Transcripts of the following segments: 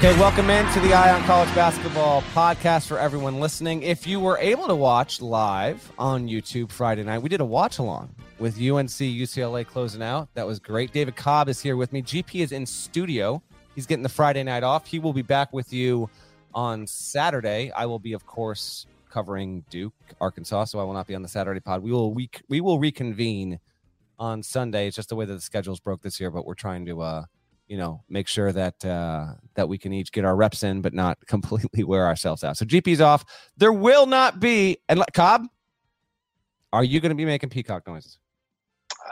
Okay, welcome into the Eye on College Basketball podcast for everyone listening. If you were able to watch live on YouTube Friday night, we did a watch along with UNC UCLA closing out. That was great. David Cobb is here with me. GP is in studio. He's getting the Friday night off. He will be back with you on Saturday. I will be, of course, covering Duke, Arkansas, so I will not be on the Saturday pod. We will we, we will reconvene on Sunday. It's just the way that the schedules broke this year, but we're trying to uh you know make sure that uh, that we can each get our reps in, but not completely wear ourselves out. So GP's off. There will not be and Cobb. Are you going to be making peacock noises?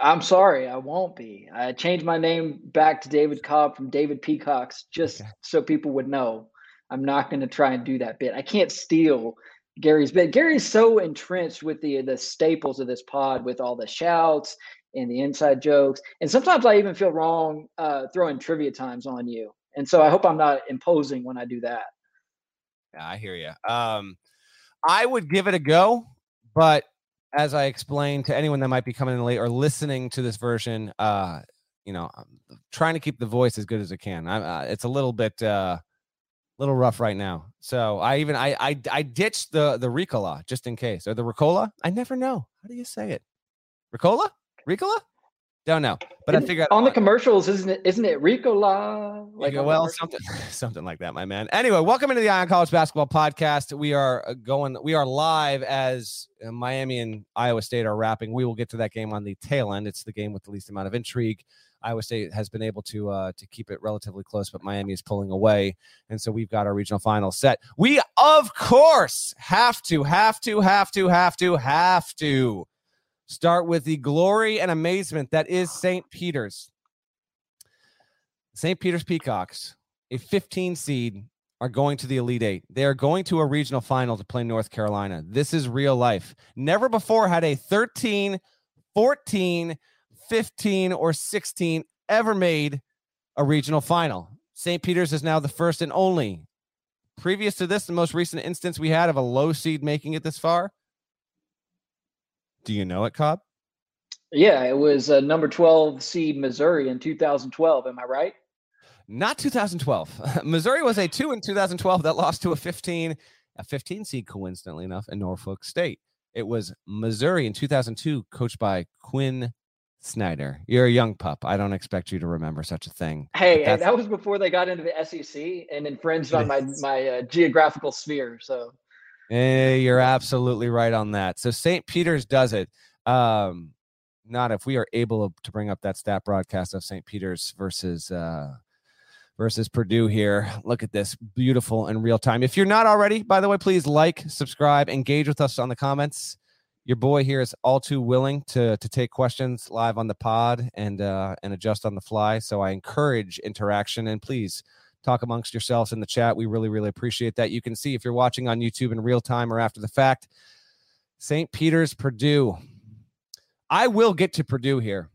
I'm sorry, I won't be. I changed my name back to David Cobb from David Peacocks just okay. so people would know. I'm not going to try and do that bit. I can't steal Gary's bit. Gary's so entrenched with the the staples of this pod with all the shouts and the inside jokes. And sometimes I even feel wrong uh, throwing trivia times on you. And so I hope I'm not imposing when I do that. Yeah, I hear you. Um, I would give it a go, but as I explained to anyone that might be coming in late or listening to this version, uh, you know, I'm trying to keep the voice as good as it can. I, uh, it's a little bit, uh, little rough right now. So I even I I I ditched the the Ricola just in case or the Ricola. I never know how do you say it. Ricola? Ricola? Don't know, but I figured on the commercials, isn't it? Isn't it Ricola? Like well, something, something like that, my man. Anyway, welcome into the Eye on College Basketball Podcast. We are uh, going, we are live as uh, Miami and Iowa State are wrapping. We will get to that game on the tail end. It's the game with the least amount of intrigue. Iowa State has been able to uh, to keep it relatively close, but Miami is pulling away, and so we've got our regional final set. We of course have to, have to, have to, have to, have to start with the glory and amazement that is St. Peter's. St. Peter's Peacocks, a 15 seed, are going to the Elite Eight. They are going to a regional final to play North Carolina. This is real life. Never before had a 13, 14, 15, or 16 ever made a regional final. St. Peter's is now the first and only. Previous to this, the most recent instance we had of a low seed making it this far do you know it, Cobb? Yeah, it was a number 12 seed Missouri in 2012. Am I right? Not 2012. Missouri was a two in 2012 that lost to a 15, a 15 seed, coincidentally enough, in Norfolk State. It was Missouri in 2002, coached by Quin Snyder. You're a young pup. I don't expect you to remember such a thing. Hey, that was before they got into the SEC and infringed on my my uh, geographical sphere. So Hey, you're absolutely right on that. So St. Peter's does it. Um, not if we are able to bring up that stat broadcast of St. Peter's versus uh, versus Purdue here. Look at this beautiful in real time. If you're not already, by the way, please like, subscribe, engage with us on the comments. Your boy here is all too willing to to take questions live on the pod and uh, and adjust on the fly. So I encourage interaction and please talk amongst yourselves in the chat. We really, really appreciate that. You can see if you're watching on YouTube in real time or after the fact. St. Peter's, Purdue. I will get to Purdue here.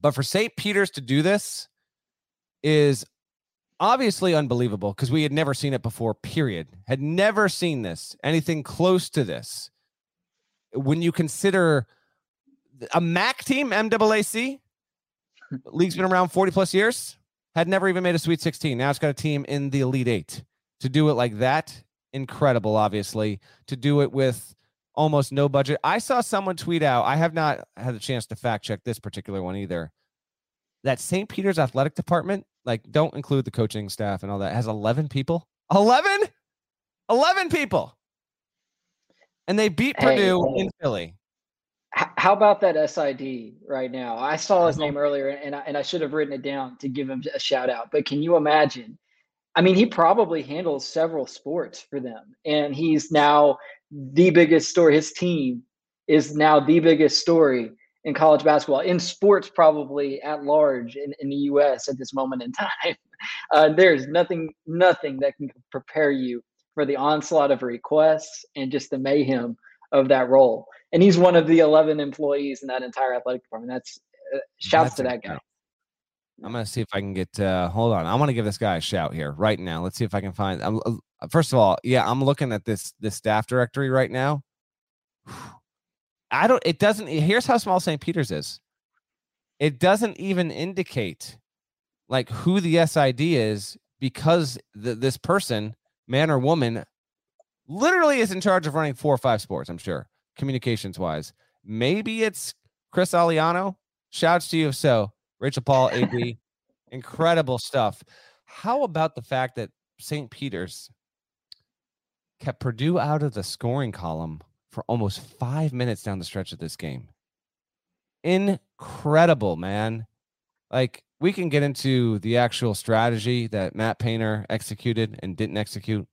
But for St. Peter's to do this is obviously unbelievable because we had never seen it before, period. Had never seen this, anything close to this. When you consider a MAC team, MAAC, league's been around 40 plus years had never even made a Sweet 16. Now it's got a team in the Elite Eight. To do it like that, incredible, obviously. To do it with almost no budget. I saw someone tweet out, I have not had a chance to fact check this particular one either. That St. Peter's athletic department, like, don't include the coaching staff and all that, has 11 people. 11? 11 people. And they beat hey, Purdue hey. in Philly. How about that SID right now? I saw his name earlier and I, and I should have written it down to give him a shout out. But can you imagine? I mean, he probably handles several sports for them. And he's now the biggest story. His team is now the biggest story in college basketball, in sports, probably at large in, in the US at this moment in time. Uh, there's nothing, nothing that can prepare you for the onslaught of requests and just the mayhem of that role. And he's one of the 11 employees in that entire athletic department. That's uh, shouts That's to that guy. I'm gonna see if I can get. Uh, hold on, I want to give this guy a shout here right now. Let's see if I can find. I'm, uh, first of all, yeah, I'm looking at this this staff directory right now. I don't. It doesn't. Here's how small St. Peter's is. It doesn't even indicate like who the SID is because the, this person, man or woman, literally is in charge of running four or five sports. I'm sure communications wise. Maybe it's Chris Aliano. Shouts to you if so. Rachel Paul, AB, incredible stuff. How about the fact that St. Peter's kept Purdue out of the scoring column for almost five minutes down the stretch of this game. Incredible, man. Like, we can get into the actual strategy that Matt Painter executed and didn't execute.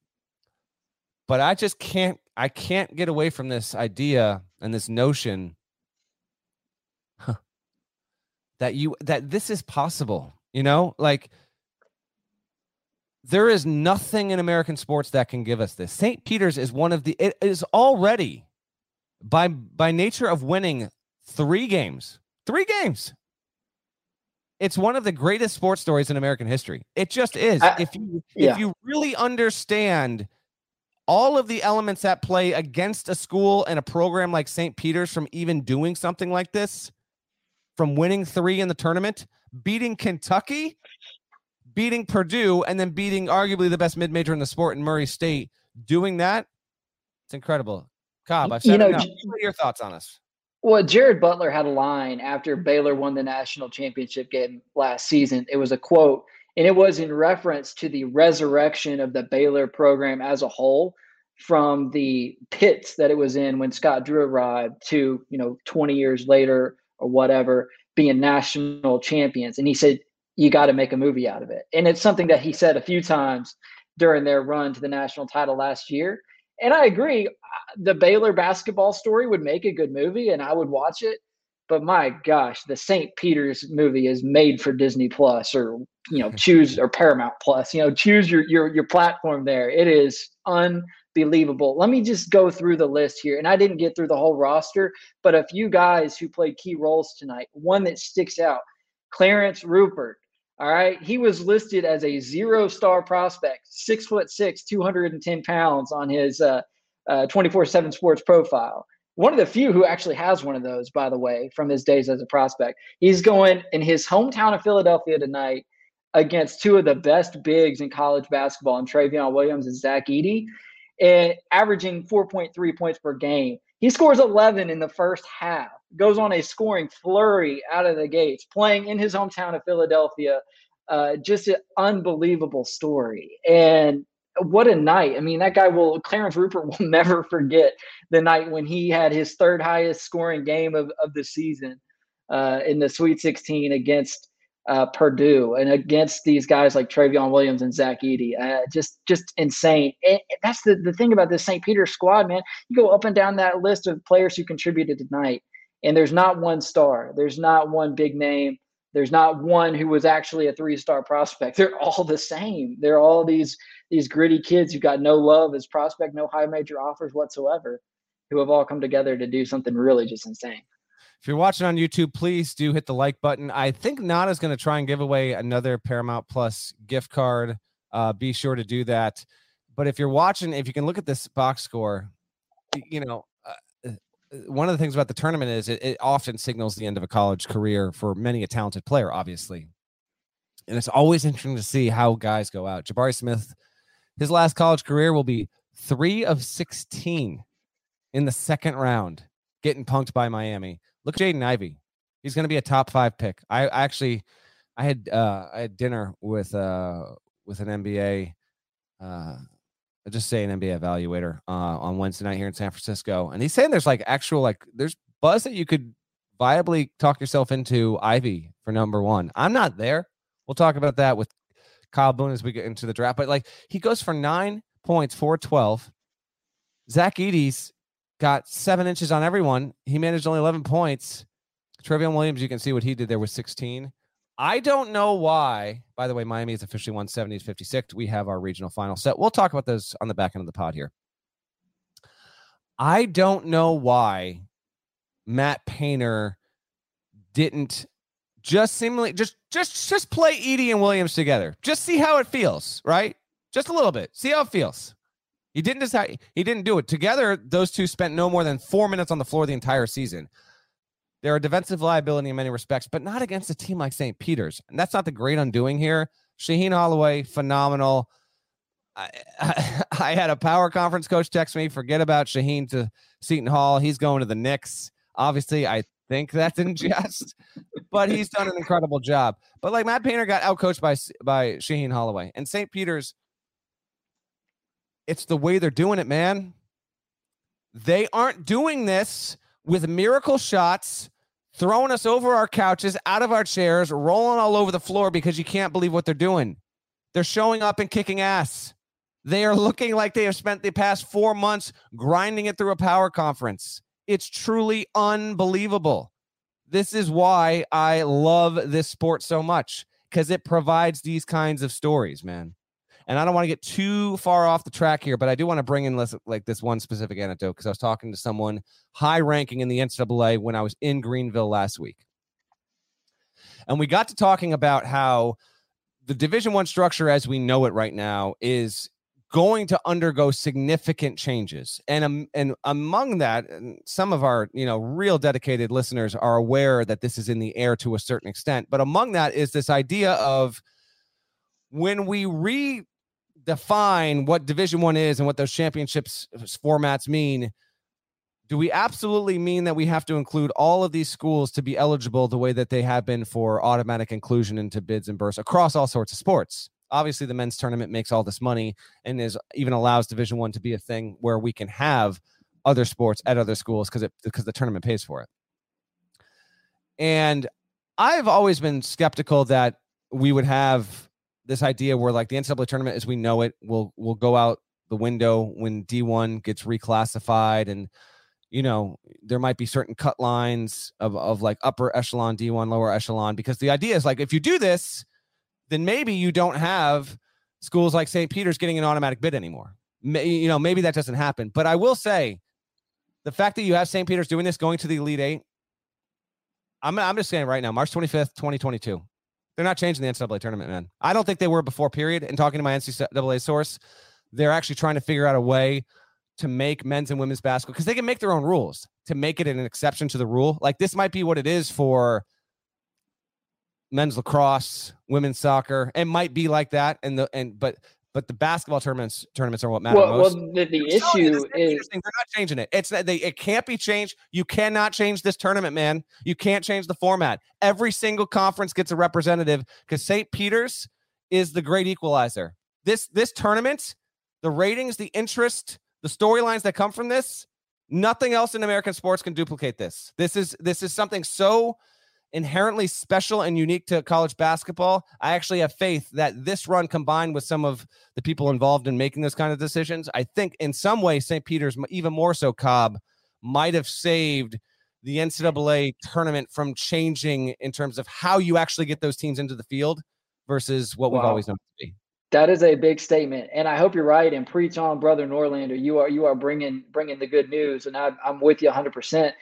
But I just can't, I can't get away from this idea and this notion huh, that you, that this is possible, you know, like, there is nothing in American sports that can give us this. St. Peter's is one of the it is already by by nature of winning three games, three games. It's one of the greatest sports stories in American history. It just is. I, if you yeah. if you really understand all of the elements at play against a school and a program like St. Peter's from even doing something like this, from winning three in the tournament, beating Kentucky, beating Purdue, and then beating arguably the best mid major in the sport in Murray State, doing that, it's incredible. Cobb, I've said you know, enough. What are your thoughts on this? Well, Jared Butler had a line after Baylor won the national championship game last season. It was a quote, and it was in reference to the resurrection of the Baylor program as a whole from the pits that it was in when Scott Drew arrived to, you know, 20 years later or whatever, being national champions. And he said, you got to make a movie out of it. And it's something that he said a few times during their run to the national title last year and I agree, uh, the Baylor basketball story would make a good movie, and I would watch it. But my gosh, the St. Peter's movie is made for Disney Plus, or you know, choose or Paramount Plus. You know, choose your your your platform there. It is unbelievable. Let me just go through the list here, and I didn't get through the whole roster, but a few guys who played key roles tonight. One that sticks out: Clarence Rupert. All right. He was listed as a zero star prospect, six foot six, 210 pounds on his uh, uh, 24 uh, 7 sports profile. One of the few who actually has one of those, by the way, from his days as a prospect. He's going in his hometown of Philadelphia tonight against two of the best bigs in college basketball, and Trevion Williams and Zach Edey, and averaging 4.3 points per game. He scores 11 in the first half goes on a scoring flurry out of the gates, playing in his hometown of Philadelphia. Uh, just an unbelievable story. And what a night. I mean, that guy will, Clarence Rupert will never forget the night when he had his third highest scoring game of, of the season uh, in the Sweet 16 against uh, Purdue and against these guys like Trevion Williams and Zach Edey. Uh, just just insane. And that's the, the thing about this St. Peter squad, man. You go up and down that list of players who contributed tonight. And there's not one star. There's not one big name. There's not one who was actually a three-star prospect. They're all the same. They're all these these gritty kids who got no love as prospect, no high major offers whatsoever, who have all come together to do something really just insane. If you're watching on YouTube, please do hit the like button. I think Nana's going to try and give away another Paramount Plus gift card. Uh, be sure to do that. But if you're watching, if you can look at this box score, you know, one of the things about the tournament is it, it, often signals the end of a college career for many a talented player, obviously. And it's always interesting to see how guys go out. Jabari Smith, his last college career will be three of 16 in the second round, getting punked by Miami. Look, Jaden Ivey. He's going to be a top five pick. I actually, I had uh, I had dinner with uh, with an NBA uh, just say an NBA evaluator uh, on Wednesday night here in San Francisco, and he's saying there's like actual like there's buzz that you could viably talk yourself into Ivey for number one. I'm not there. We'll talk about that with Kyle Boone as we get into the draft. But like he goes for nine points, four twelve. Zach Edey's got seven inches on everyone. He managed only 11 points. Trevion Williams, you can see what he did there with 16. I don't know why. By the way, Miami is officially 170 to 56. We have our regional final set. We'll talk about those on the back end of the pod here. I don't know why Matt Painter didn't just seemingly just just just play Edey and Williams together. Just see how it feels, right? Just a little bit. See how it feels. He didn't decide he didn't do it. Together, those two spent no more than four minutes on the floor the entire season. They're a defensive liability in many respects, but not against a team like St. Peter's. And that's not the great undoing here. Shaheen Holloway, phenomenal. I, I, I, had a power conference coach text me, forget about Shaheen to Seton Hall. He's going to the Knicks. Obviously, I think that's in jest, but he's done an incredible job. But like Matt Painter got outcoached by by Shaheen Holloway. And St. Peter's, it's the way they're doing it, man. They aren't doing this with miracle shots, throwing us over our couches, out of our chairs, rolling all over the floor because you can't believe what they're doing. They're showing up and kicking ass. They are looking like they have spent the past four months grinding it through a power conference. It's truly unbelievable. This is why I love this sport so much because it provides these kinds of stories, man. And I don't want to get too far off the track here, but I do want to bring in less, like this one specific anecdote because I was talking to someone high ranking in the NCAA when I was in Greenville last week. And we got to talking about how the Division One structure as we know it right now is going to undergo significant changes and um, and among that some of our you know real dedicated listeners are aware that this is in the air to a certain extent but among that is this idea of when we re define what division one is and what those championships uh, formats mean do we absolutely mean that we have to include all of these schools to be eligible the way that they have been for automatic inclusion into bids and bursts across all sorts of sports? Obviously the men's tournament makes all this money and is even allows division one to be a thing where we can have other sports at other schools because it because the tournament pays for it. And i've always been skeptical that we would have this idea where like the NCAA tournament as we know it will will go out the window when D1 gets reclassified and you know there might be certain cut lines of of like upper echelon D1 lower echelon because the idea is like if you do this then maybe you don't have schools like St. Peter's getting an automatic bid anymore. May, you know maybe that doesn't happen but I will say the fact that you have St. Peter's doing this going to the Elite 8 I'm I'm just saying right now March 25th 2022 they're not changing the NCAA tournament, man. I don't think they were before, period. And talking to my NCAA source, they're actually trying to figure out a way to make men's and women's basketball because they can make their own rules to make it an exception to the rule. Like this might be what it is for men's lacrosse, women's soccer. It might be like that. And the and but but the basketball tournaments tournaments are what matter well, most. Well, the, the issue is they're not changing it. It's that they it can't be changed. You cannot change this tournament, man. You can't change the format. Every single conference gets a representative because St. Peter's is the great equalizer. This this tournament, the ratings, the interest, the storylines that come from this, nothing else in American sports can duplicate this. This is this is something so inherently special and unique to college basketball. I actually have faith that this run combined with some of the people involved in making those kind of decisions, I think in some way, St. Peter's, even more so Cobb, might have saved the NCAA tournament from changing in terms of how you actually get those teams into the field versus what wow. we've always known to be. That is a big statement, and I hope you're right. And preach on, brother Norlander. You are you are bringing bringing the good news, and I, I'm with you 100. percent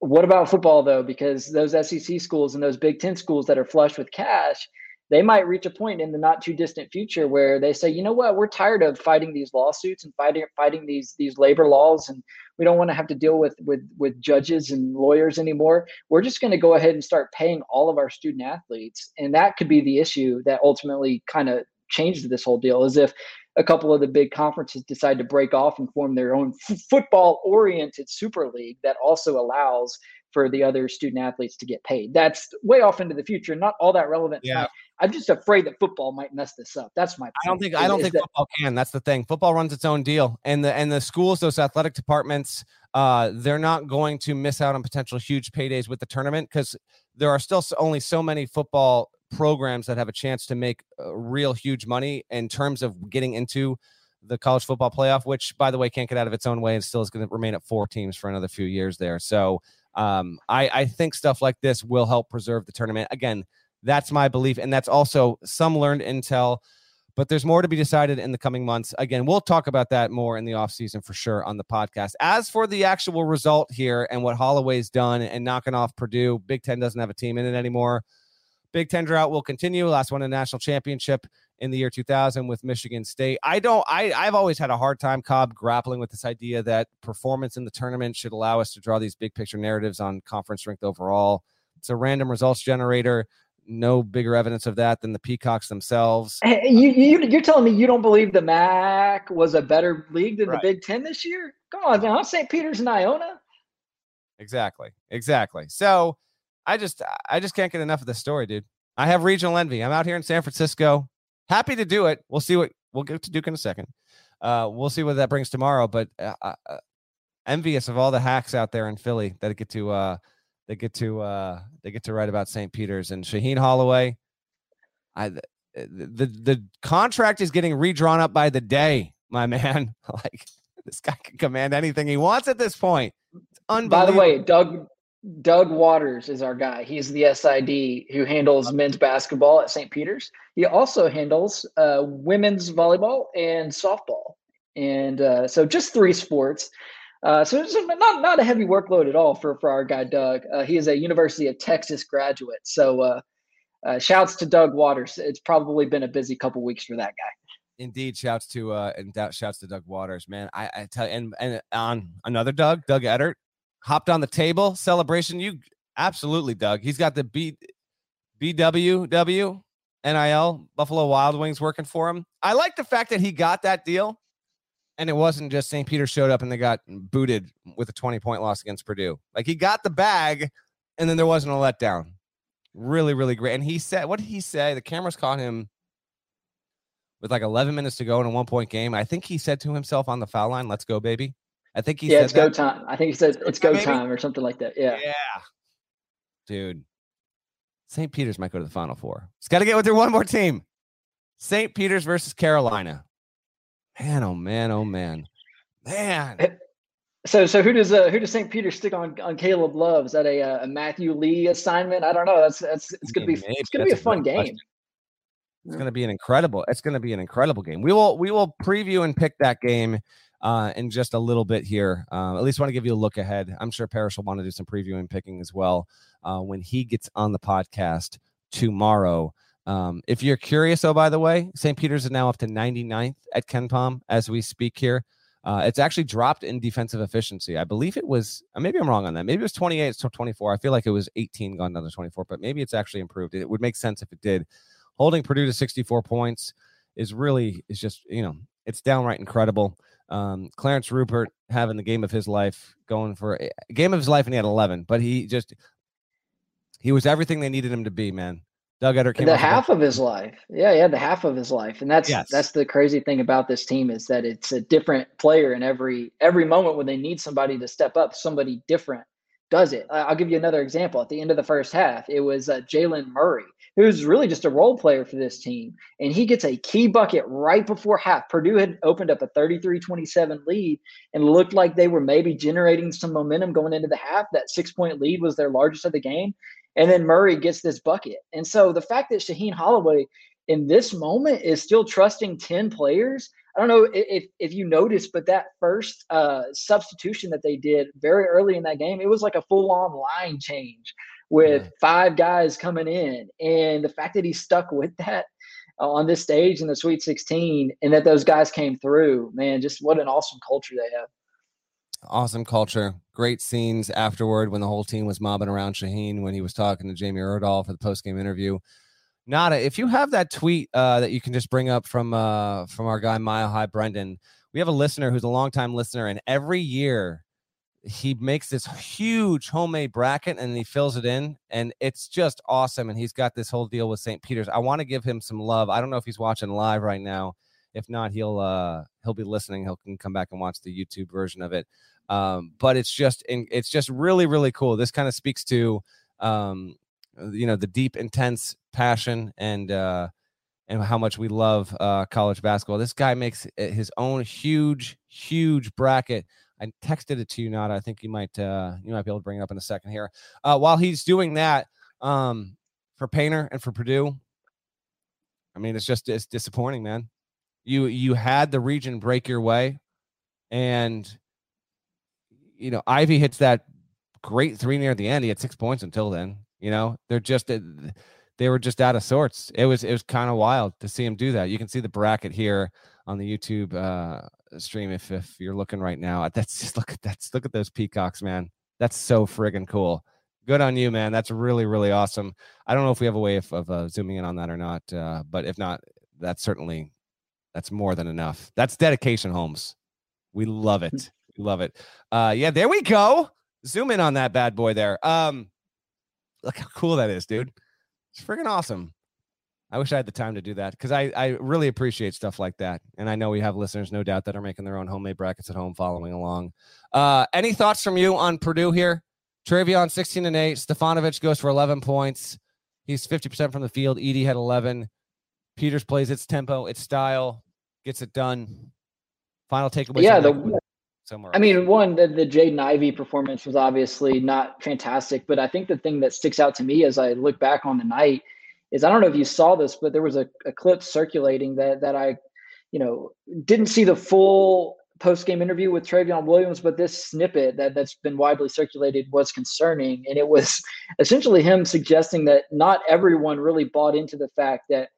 what about football though? Because those SEC schools and those Big Ten schools that are flush with cash, they might reach a point in the not too distant future where they say, you know what, we're tired of fighting these lawsuits and fighting fighting these these labor laws, and we don't want to have to deal with with with judges and lawyers anymore. We're just going to go ahead and start paying all of our student athletes, and that could be the issue that ultimately kind of changed this whole deal. Is if a couple of the big conferences decide to break off and form their own f- football oriented super league that also allows for the other student athletes to get paid. That's way off into the future, not all that relevant. Yeah. I'm just afraid that football might mess this up. That's my. Point. I don't think I don't think that, football can. That's the thing. Football runs its own deal, and the and the schools, those athletic departments, uh, they're not going to miss out on potential huge paydays with the tournament because there are still only so many football programs that have a chance to make uh, real huge money in terms of getting into the college football playoff, which by the way can't get out of its own way and still is going to remain at four teams for another few years there. So um, I, I think stuff like this will help preserve the tournament. Again, that's my belief, and that's also some learned intel. But there's more to be decided in the coming months. Again, we'll talk about that more in the offseason for sure on the podcast. As for the actual result here and what Holloway's done and knocking off Purdue, Big Ten doesn't have a team in it anymore. Big Ten drought will continue. Last one in national championship in the year 2000 with Michigan State. I don't. I I've always had a hard time, Cobb, grappling with this idea that performance in the tournament should allow us to draw these big picture narratives on conference strength overall. It's a random results generator. No bigger evidence of that than the Peacocks themselves. Hey, you, you you're telling me you don't believe the MAAC was a better league than right. the Big Ten this year? Come on now, St. Peter's and Iona. Exactly. Exactly. So I just I just can't get enough of this story, dude. I have regional envy. I'm out here in San Francisco. Happy to do it. We'll see what we'll get to Duke in a second. Uh, we'll see what that brings tomorrow. But uh, uh, uh, envious of all the hacks out there in Philly that get to uh, they get to uh, they get to write about St. Peter's and Shaheen Holloway. I the, the the contract is getting redrawn up by the day, my man. like this guy can command anything he wants at this point. By the way, Doug Doug Waters is our guy. He's the SID who handles men's basketball at St. Peter's. He also handles uh, women's volleyball and softball. And uh, so just three sports. Uh, so it's not, not a heavy workload at all for, for our guy, Doug. Uh, he is a University of Texas graduate. So uh, uh, shouts to Doug Waters. It's probably been a busy couple weeks for that guy. Indeed, shouts to uh, and shouts to Doug Waters, man. I, I tell you, and and on another Doug, Doug Edert, hopped on the table celebration. You absolutely, Doug. He's got the B BWW NIL Buffalo Wild Wings working for him. I like the fact that he got that deal, and it wasn't just St. Peter showed up and they got booted with a 20 point loss against Purdue. Like he got the bag, and then there wasn't a letdown. Really, really great. And he said, what did he say? The cameras caught him with like 11 minutes to go in a one point game. I think he said to himself on the foul line, "Let's go, baby." I think he yeah, it's that. go time. I think he said it's go, time or something like that. Yeah. Yeah. Dude. St. Peter's might go to the final four. It's got to get with their one more team. St. Peter's versus Carolina. Man, oh man, oh man. Man. Eh, so so who does uh, who does St. Peter stick on on Caleb Love? Is that a, uh, a Matthew Lee assignment? I don't know. That's that's it's gonna be Maybe. it's gonna that's be a fun game. Question. It's going to be an incredible. It's going to be an incredible game. We will we will preview and pick that game uh, in just a little bit here. Uh, at least want to give you a look ahead. I'm sure Parrish will want to do some previewing picking as well uh, when he gets on the podcast tomorrow. Um, if you're curious, oh, by the way, St. Peter's is now up to 99th at KenPom as we speak here. Uh, it's actually dropped in defensive efficiency. I believe it was, uh, maybe I'm wrong on that. Maybe it was 28, it's 24. I feel like it was 18 gone down to 24, but maybe it's actually improved. It would make sense if it did. Holding Purdue to 64 points is really, is just, you know, it's downright incredible. Um, Clarence Rupert having the game of his life, going for a game of his life, and he had 11. But he just he was everything they needed him to be, man. Doug Edert came the half of his life. Yeah, yeah, the half of his life, and that's yes. that's the crazy thing about this team is that it's a different player in every every moment when they need somebody to step up. Somebody different does it. I'll give you another example. At the end of the first half, it was uh, Jaylen Murray who's really just a role player for this team. And he gets a key bucket right before half. Purdue had opened up a 33 27 lead and looked like they were maybe generating some momentum going into the half. That six point lead was their largest of the game. And then Murray gets this bucket. And so the fact that Shaheen Holloway in this moment is still trusting 10 players. I don't know if, if you noticed, but that first uh, substitution that they did very early in that game, it was like a full on line change with yeah. five guys coming in. And the fact that he stuck with that on this stage in the Sweet 16 and that those guys came through, man, just what an awesome culture they have. Awesome culture. Great scenes afterward when the whole team was mobbing around Shaheen when he was talking to Jamie Erdahl for the post game interview. Nada, if you have that tweet uh, that you can just bring up from uh, from our guy Mile High Brendan, we have a listener who's a longtime listener, and every year he makes this huge homemade bracket and he fills it in and it's just awesome and he's got this whole deal with st peter's. I want to give him some love. I don't know if he's watching live right now. If not he'll uh he'll be listening. He'll can come back and watch the youtube version of it. Um but it's just it's just really really cool. This kind of speaks to um you know the deep intense passion and uh and how much we love uh college basketball. This guy makes his own huge huge bracket I texted it to you, Nada. I think you might uh, you might be able to bring it up in a second here. Uh, while he's doing that, um, for Painter and for Purdue, I mean, it's just it's disappointing, man. You you had the region break your way, and you know Ivey hits that great three near the end. He had six points until then. You know they're just uh, they were just out of sorts. It was it was kind of wild to see him do that. You can see the bracket here on the YouTube uh, stream if if you're looking right now. That's just look at that's look at those peacocks, man. That's so friggin' cool. Good on you, man. That's really really awesome. I don't know if we have a way of, of uh, zooming in on that or not, uh, but if not, that's certainly that's more than enough. That's dedication, Holmes. We love it. We love it. Uh, yeah, there we go. Zoom in on that bad boy there. Um, look how cool that is, dude. It's friggin' awesome. I wish I had the time to do that because I, I really appreciate stuff like that. And I know we have listeners, no doubt, that are making their own homemade brackets at home following along. Uh, any thoughts from you on Purdue here? Trevion 16 and 8. Stefanovic goes for 11 points. He's 50% from the field. Edey had 11. Peters plays its tempo, its style, gets it done. Final takeaway. Yeah, the, somewhere. I mean, one, the, the Jaden Ivey performance was obviously not fantastic, but I think the thing that sticks out to me as I look back on the night – is I don't know if you saw this, but there was a, a clip circulating that that I, you know, didn't see the full post game interview with Trevion Williams, but this snippet that that's been widely circulated was concerning, and it was essentially him suggesting that not everyone really bought into the fact that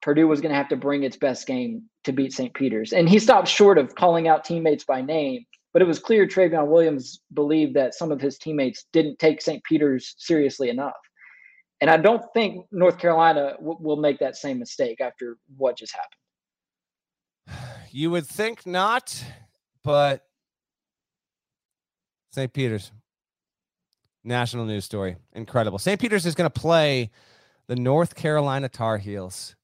Purdue was going to have to bring its best game to beat St. Peter's, and he stopped short of calling out teammates by name. But it was clear Trevion Williams believed that some of his teammates didn't take St. Peter's seriously enough. And I don't think North Carolina w- will make that same mistake after what just happened. You would think not, but St. Peter's national news story. Incredible. St. Peter's is going to play the North Carolina Tar Heels.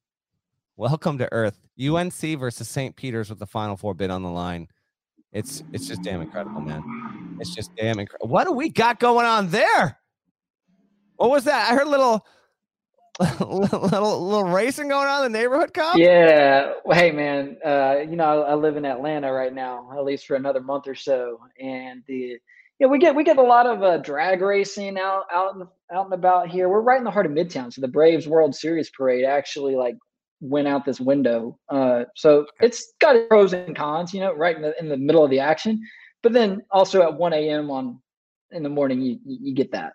Welcome to Earth. UNC versus St. Peter's with the Final Four bid on the line. It's it's just damn incredible, man. It's just damn incredible. What do we got going on there? What was that? I heard a little, little, little racing going on in the neighborhood, cop. Yeah. Hey, man. Uh, you know, I, I, live in Atlanta right now, at least for another month or so, and the yeah, we get we get a lot of uh, drag racing out out and out and about here. We're right in the heart of Midtown, so the Braves World Series parade actually like went out this window. Uh, so it's got pros and cons, you know, right in the in the middle of the action. But then also at 1 a.m. on in the morning, you you get that.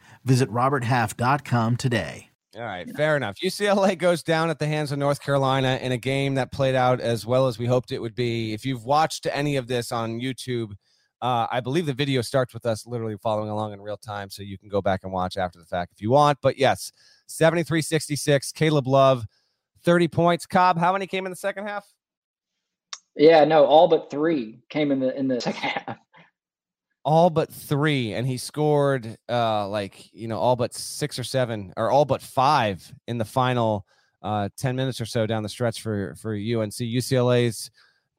Visit RobertHalf.com today. All right, fair enough. UCLA goes down at the hands of North Carolina in a game that played out as well as we hoped it would be. If you've watched any of this on YouTube, uh, I believe the video starts with us literally following along in real time, so you can go back and watch after the fact if you want. But yes, 73 66, Caleb Love, 30 points. Cobb, how many came in the second half? Yeah, no, all but three came in the in the second half all but three, and he scored uh like you know all but six or seven or all but five in the final uh 10 minutes or so down the stretch for for UNC. UCLA's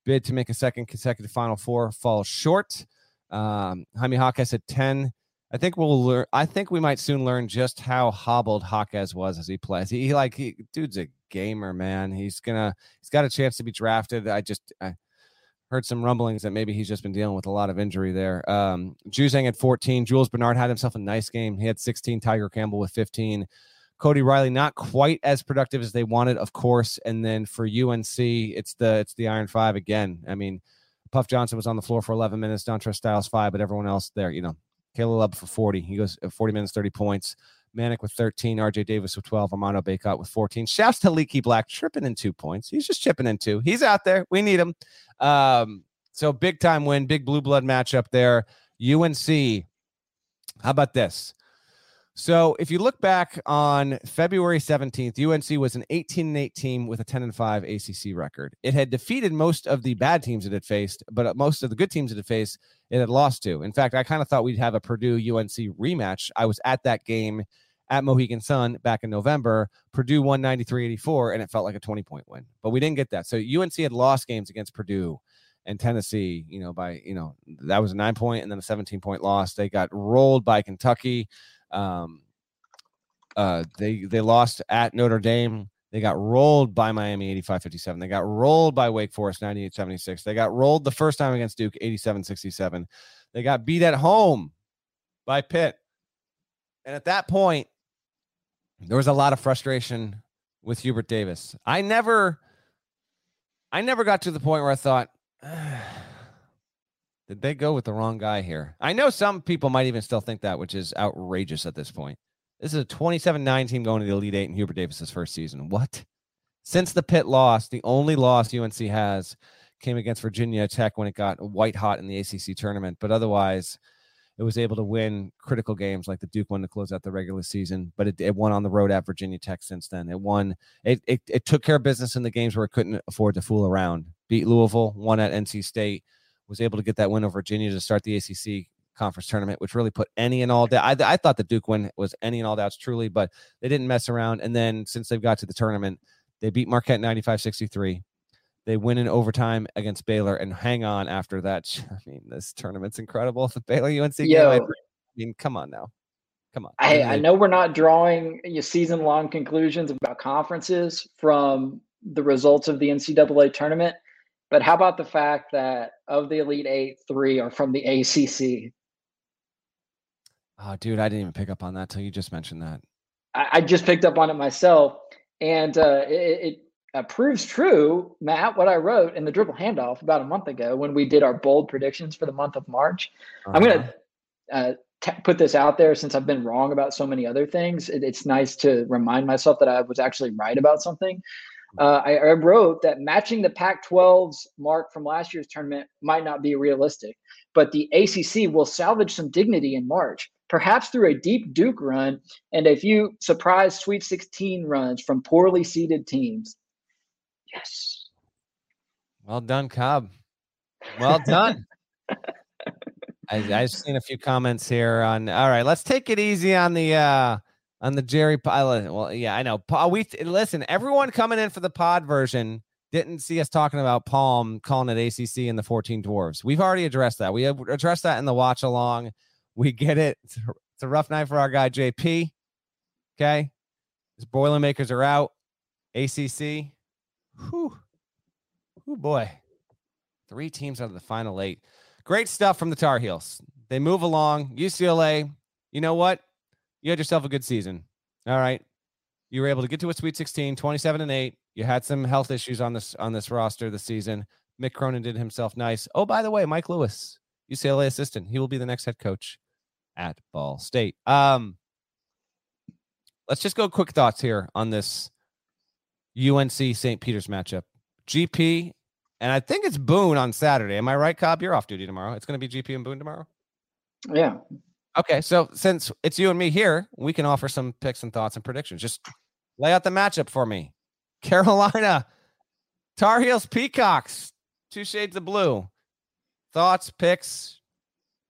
bid to make a second consecutive Final Four falls short. Um, Jaime Jaquez had 10 I think we'll learn. I think we might soon learn just how hobbled Jaquez was as he plays. He, he like, he, dude's a gamer, man. He's gonna, he's got a chance to be drafted. I just, I heard some rumblings that maybe he's just been dealing with a lot of injury there. Um, Juzang at 14. Jules Bernard had himself a nice game. He had 16. Tiger Campbell with 15. Cody Riley not quite as productive as they wanted, of course. And then for UNC, it's the it's the Iron Five again. I mean, Puff Johnson was on the floor for 11 minutes. Dontrez Styles five, but everyone else there, you know, Caleb Love for 40. He goes uh, 40 minutes, 30 points. Manek with 13, RJ Davis with 12, Armando Bacot with 14. Shouts to Leaky Black, tripping in two points. He's just chipping in two. He's out there. We need him. Um, so big time win, big blue blood matchup there. UNC. How about this? So if you look back on February 17th, UNC was an 18 and 8 team with a 10 and 5 ACC record. It had defeated most of the bad teams it had faced, but uh, most of the good teams it had faced, it had lost to. In fact, I kind of thought we'd have a Purdue UNC rematch. I was at that game at Mohegan Sun back in November. Purdue won 93 84, and it felt like a 20 point win, but we didn't get that. So UNC had lost games against Purdue and Tennessee, you know, by, you know, that was a nine point and then a 17 point loss. They got rolled by Kentucky. Um, uh, they they lost at Notre Dame. They got rolled by Miami 85-57. They got rolled by Wake Forest 98-76. They got rolled the first time against Duke 87-67. They got beat at home by Pitt. And at that point, there was a lot of frustration with Hubert Davis. I never I never got to the point where I thought they go with the wrong guy here? I know some people might even still think that, which is outrageous at this point. This is a 27 9 team going to the Elite Eight in Hubert Davis's first season. What? Since the Pitt loss, the only loss UNC has came against Virginia Tech when it got white hot in the ACC tournament. But otherwise, it was able to win critical games like the Duke one to close out the regular season. But it, it won on the road at Virginia Tech since then. It won. It, it it took care of business in the games where it couldn't afford to fool around. Beat Louisville, won at NC State was able to get that win over Virginia to start the ACC conference tournament, which really put any and all doubt. I, I thought the Duke win was any and all doubts truly, but they didn't mess around. And then since they've got to the tournament, they beat Marquette 95 63. They win in overtime against Baylor and hang on after that. I mean, this tournament's incredible. The Baylor UNC game. I mean, come on now. Come on. I, I know we're not drawing season long conclusions about conferences from the results of the NCAA tournament, but how about the fact that of the Elite Eight, three are from the ACC? Oh, dude, I didn't even pick up on that till you just mentioned that. I, I just picked up on it myself, and uh, it, it uh, proves true, Matt, what I wrote in the dribble handoff about a month ago when we did our bold predictions for the month of March. Uh-huh. I'm going to uh, t- put this out there since I've been wrong about so many other things. It, it's nice to remind myself that I was actually right about something uh, I, I, wrote that matching the Pac 12's mark from last year's tournament might not be realistic, but the ACC will salvage some dignity in March, perhaps through a deep Duke run and a few surprise Sweet 16 runs from poorly seeded teams. Yes. Well done, Cobb. Well done. I, have seen a few comments here on. All right, let's take it easy on the. uh on the Jerry Pilot. Well, yeah, I know. We listen. Everyone coming in for the pod version didn't see us talking about Palm calling it ACC and the 14 Dwarves. We've already addressed that. We addressed that in the watch along. We get it. It's a rough night for our guy JP. Okay, his Boilermakers are out. ACC. Whew. Oh boy. Three teams out of the final eight. Great stuff from the Tar Heels. They move along. UCLA. You know what? You had yourself a good season. All right. You were able to get to a Sweet 16, 27 and 8. You had some health issues on this on this roster this season. Mick Cronin did himself nice. Oh, by the way, Mike Lewis, UCLA assistant. He will be the next head coach at Ball State. Um, let's just go quick thoughts here on this UNC St. Peter's matchup. GP, and I think it's Boone on Saturday. Am I right, Cobb? You're off duty tomorrow. It's going to be GP and Boone tomorrow. Yeah, Okay, so since it's you and me here, we can offer some picks and thoughts and predictions. Just lay out the matchup for me. Carolina, Tar Heels, Peacocks, two shades of blue. Thoughts, picks.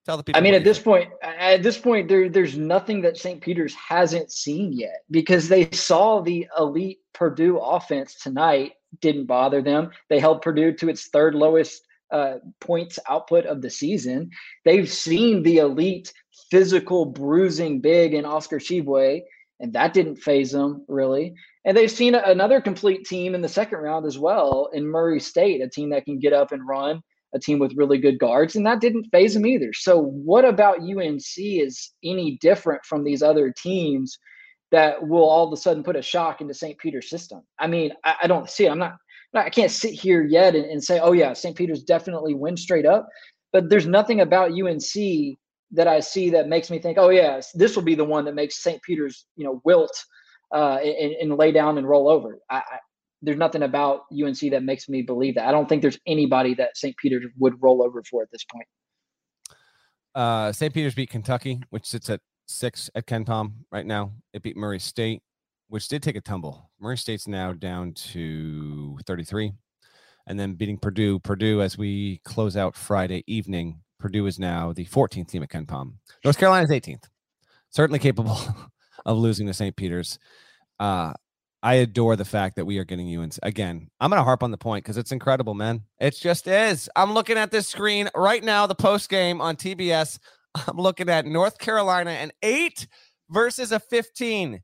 Tell the people. I mean, at this point, at this point, there there's nothing that St. Peter's hasn't seen yet because they saw the elite Purdue offense tonight. Didn't bother them. They held Purdue to its third lowest uh, points output of the season. They've seen the elite physical bruising big in Oscar Tshiebwe, and that didn't phase them really. And they've seen another complete team in the second round as well in Murray State, a team that can get up and run, a team with really good guards, and that didn't phase them either. So, what about UNC is any different from these other teams that will all of a sudden put a shock into St. Peter's system? I mean, I, I don't see. It. I'm not. I can't sit here yet and, and say, oh yeah, St. Peter's definitely win straight up. But there's nothing about UNC that I see that makes me think, oh yeah, this will be the one that makes St. Peter's, you know, wilt uh, and, and, lay down and roll over. I, I, there's nothing about UNC that makes me believe that. I don't think there's anybody that St. Peter's would roll over for at this point. Uh, St. Peter's beat Kentucky, which sits at six at KenPom right now. It beat Murray State, which did take a tumble. Murray State's now down to 33. And then beating Purdue. Purdue, as we close out Friday evening, Purdue is now the 14th team at KenPom. North Carolina is 18th. Certainly capable of losing to St. Peter's. Uh, I adore the fact that we are getting you in again. I'm going to harp on the point because it's incredible, man. It just is. I'm looking at this screen right now, the post game on TBS. I'm looking at North Carolina and eight versus a 15.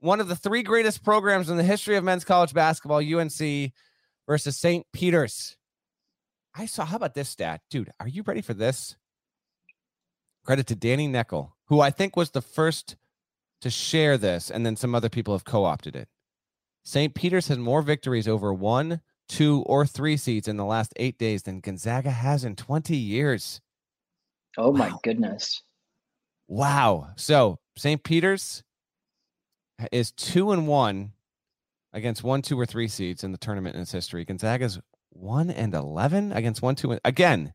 One of the three greatest programs in the history of men's college basketball, UNC versus St. Peter's. I saw, how about this stat? Dude, are you ready for this? Credit to Danny Neckel, who I think was the first to share this, and then some other people have co opted it. St. Peter's has more victories over one, two, or three seeds in the last eight days than Gonzaga has in 20 years. Oh, my goodness. Wow. So St. Peter's is two and one against one, two, or three seeds in the tournament in its history. Gonzaga's one and 11 against one, two. Again,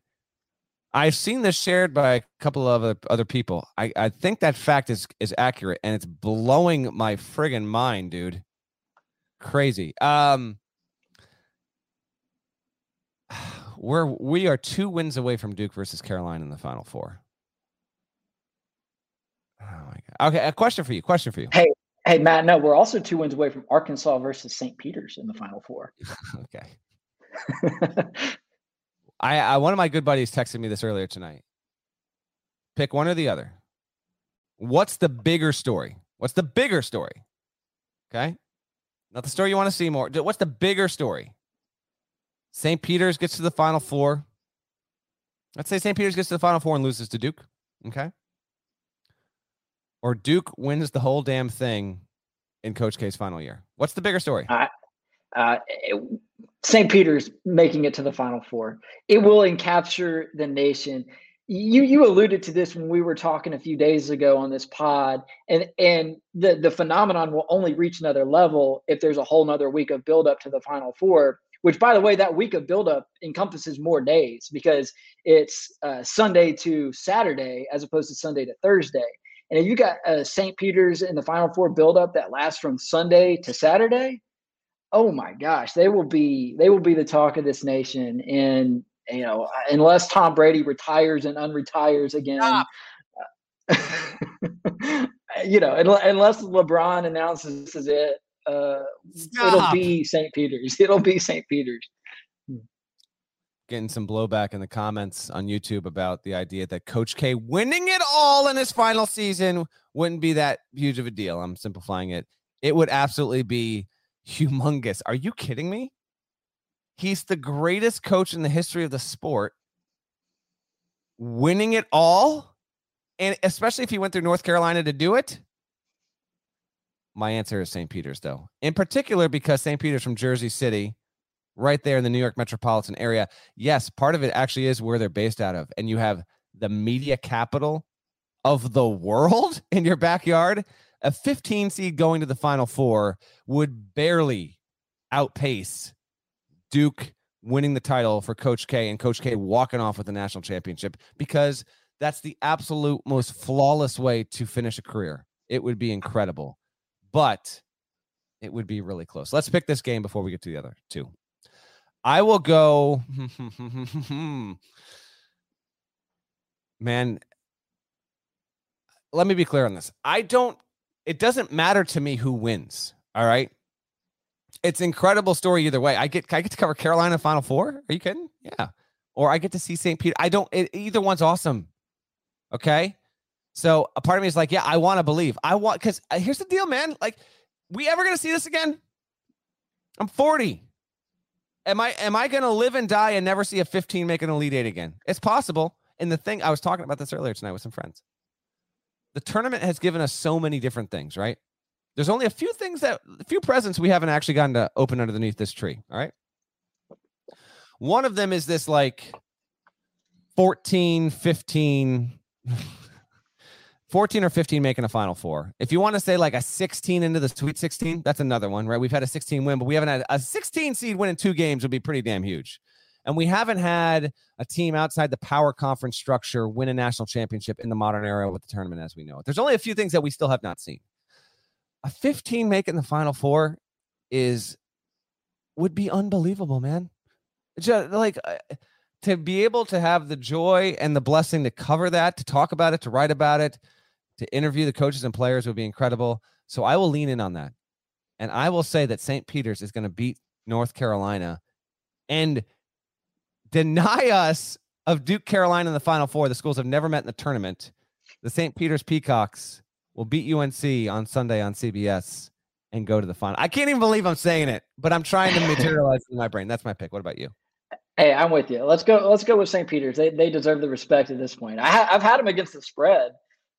I've seen this shared by a couple of other, other people. I, I think that fact is is accurate and it's blowing my friggin' mind, dude. Crazy. Um we're we are two wins away from Duke versus Carolina in the final four. Oh my god. Okay, a question for you. Question for you. Hey, hey Matt, no, we're also two wins away from Arkansas versus St. Peter's in the final four. okay. I, I one of my good buddies texted me this earlier tonight. Pick one or the other. What's the bigger story? What's the bigger story? Okay. Not the story you want to see more. What's the bigger story? St. Peter's gets to the final four. Let's say St. Peter's gets to the final four and loses to Duke. Okay. Or Duke wins the whole damn thing in Coach K's final year. What's the bigger story? Uh, uh, St. Peter's making it to the Final Four. It will encapture the nation. You you alluded to this when we were talking a few days ago on this pod, and and the the phenomenon will only reach another level if there's a whole nother week of build up to the Final Four. Which, by the way, that week of buildup encompasses more days because it's uh, Sunday to Saturday as opposed to Sunday to Thursday. And if you got uh, St. Peter's in the Final Four buildup that lasts from Sunday to Saturday, oh my gosh, they will be they will be the talk of this nation. And you know, unless Tom Brady retires and unretires again, uh, you know, unless LeBron announces this is it, uh, it'll be St. Peter's. It'll be St. Peter's. Getting some blowback in the comments on YouTube about the idea that Coach K winning it all in his final season wouldn't be that huge of a deal. I'm simplifying it. It would absolutely be humongous. Are you kidding me? He's the greatest coach in the history of the sport, winning it all. And especially if he went through North Carolina to do it. My answer is St. Peter's, though, in particular because St. Peter's from Jersey City, right there in the New York metropolitan area. Yes, part of it actually is where they're based out of. And you have the media capital of the world in your backyard a 15 seed going to the final four would barely outpace Duke winning the title for Coach K and Coach K walking off with the national championship because that's the absolute most flawless way to finish a career. It would be incredible, but it would be really close. Let's pick this game before we get to the other two. I will go. Man, let me be clear on this. I don't it doesn't matter to me who wins. All right. It's incredible story either way. I get I get to cover Carolina Final Four. Are you kidding? Yeah. or I get to see St. Peter. I don't. It, either one's awesome. Okay. So a part of me is like, yeah, I want to believe. I want because uh, here's the deal, man. Like, we ever gonna see this again? I'm 40. Am I am I gonna live and die and never see a 15 make an elite eight again? It's possible. And the thing I was talking about this earlier tonight with some friends. The tournament has given us so many different things, right? There's only a few things that a few presents we haven't actually gotten to open underneath this tree. All right. One of them is this like 14, 15, 14 or 15 making a final four. If you want to say like a 16 into the sweet 16, that's another one, right? We've had a 16 win, but we haven't had a 16 seed win in two games would be pretty damn huge. And we haven't had a team outside the power conference structure win a national championship in the modern era with the tournament as we know it. There's only a few things that we still have not seen. A 15 making the final four is would be unbelievable, man. Just like uh, to be able to have the joy and the blessing to cover that, to talk about it, to write about it, to interview the coaches and players would be incredible. So I will lean in on that. And I will say that St. Peter's is going to beat North Carolina and deny us of Duke Carolina in the Final Four. The schools have never met in the tournament. The St. Peter's Peacocks will beat UNC on Sunday on CBS and go to the final. I can't even believe I'm saying it, but I'm trying to materialize in my brain. That's my pick. What about you? Hey, I'm with you. Let's go. Let's go with St. Peter's. They they deserve the respect at this point. I have had them against the spread.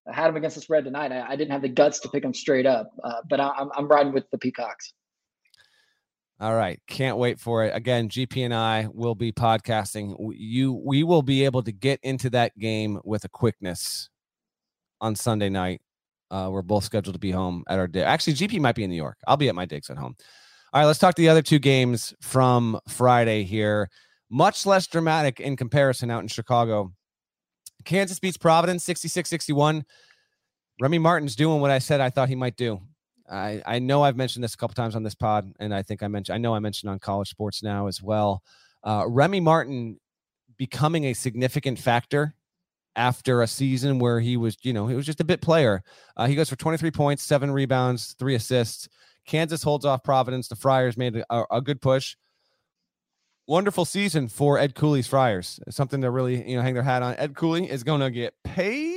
I had them against the spread tonight. I, I didn't have the guts to pick them straight up, uh, but I, I'm I'm riding with the Peacocks. All right, can't wait for it. Again, GP and I will be podcasting. You, we will be able to get into that game with a quickness on Sunday night. Uh, we're both scheduled to be home at our day. Actually, GP might be in New York. I'll be at my digs at home. All right, let's talk to the other two games from Friday here. Much less dramatic in comparison out in Chicago. Kansas beats Providence 66 61. Remy Martin's doing what I said I thought he might do. I, I know I've mentioned this a couple times on this pod, and I think I mentioned I know I mentioned on college sports now as well. Uh, Remy Martin becoming a significant factor after a season where he was, you know, he was just a bit player. Uh, he goes for 23 points, seven rebounds, three assists. Kansas holds off Providence. The Friars made a, a good push. Wonderful season for Ed Cooley's Friars. Something to really, you know, hang their hat on. Ed Cooley is going to get paid.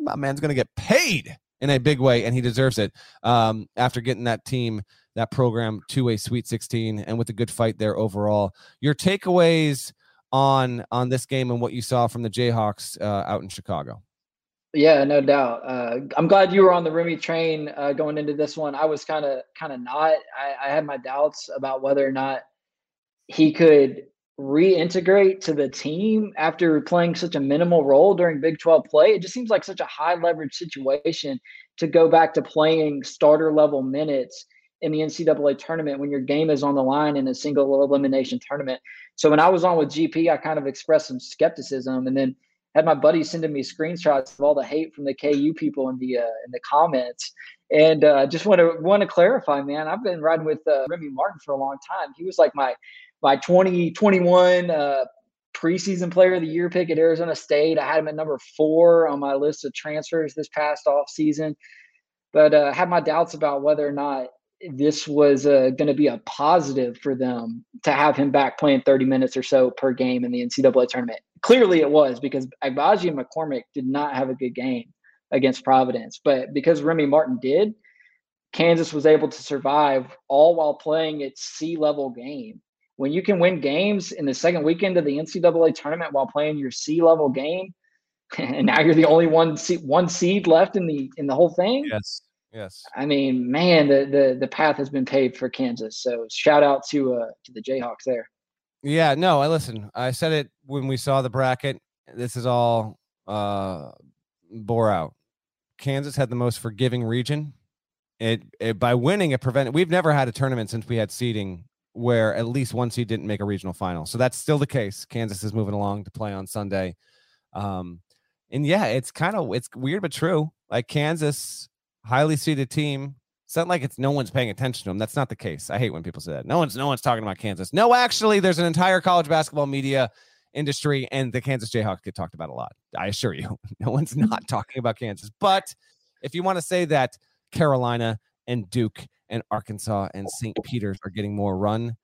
My man's going to get paid in a big way, and he deserves it um, after getting that team, that program to a Sweet 16, and with a good fight there overall. Your takeaways on on this game and what you saw from the Jayhawks uh, out in Chicago. Yeah, no doubt. Uh, I'm glad you were on the Remy train uh, going into this one. I was kind of kind of not. I, I had my doubts about whether or not he could reintegrate to the team after playing such a minimal role during Big 12 play. It just seems like such a high leverage situation to go back to playing starter level minutes in the NCAA tournament when your game is on the line in a single elimination tournament. So when I was on with GP, I kind of expressed some skepticism and then had my buddy sending me screenshots of all the hate from the KU people in the uh, in the comments. And uh, just want to want to clarify, man. I've been riding with uh, Remy Martin for a long time. He was like my my 2021 uh, preseason player of the year pick at Arizona State. I had him at number four on my list of transfers this past off season, but uh, had my doubts about whether or not this was uh, going to be a positive for them to have him back playing 30 minutes or so per game in the NCAA tournament. Clearly, it was because Agbaji and McCormack did not have a good game against Providence, but because Remy Martin did, Kansas was able to survive all while playing its C level game when you can win games in the second weekend of the NCAA tournament while playing your C level game, and now you're the only one seed, one seed left in the in the whole thing. Yes, yes. I mean, man, the the the path has been paved for Kansas. So shout out to uh to the Jayhawks there. Yeah, no, I listen. I said it when we saw the bracket. This is all uh bore out. Kansas had the most forgiving region. It, it by winning it prevented. We've never had a tournament since we had seeding where at least one seed didn't make a regional final. So that's still the case. Kansas is moving along to play on Sunday. Um, and yeah, it's kind of it's weird but true. Like Kansas, highly seeded team. It's not like it's no one's paying attention to them. That's not the case. I hate when people say that. No one's no one's talking about Kansas. No, actually, there's an entire college basketball media industry, and the Kansas Jayhawks get talked about a lot. I assure you, no one's not talking about Kansas. But if you want to say that Carolina and Duke and Arkansas and St. Peter's are getting more run.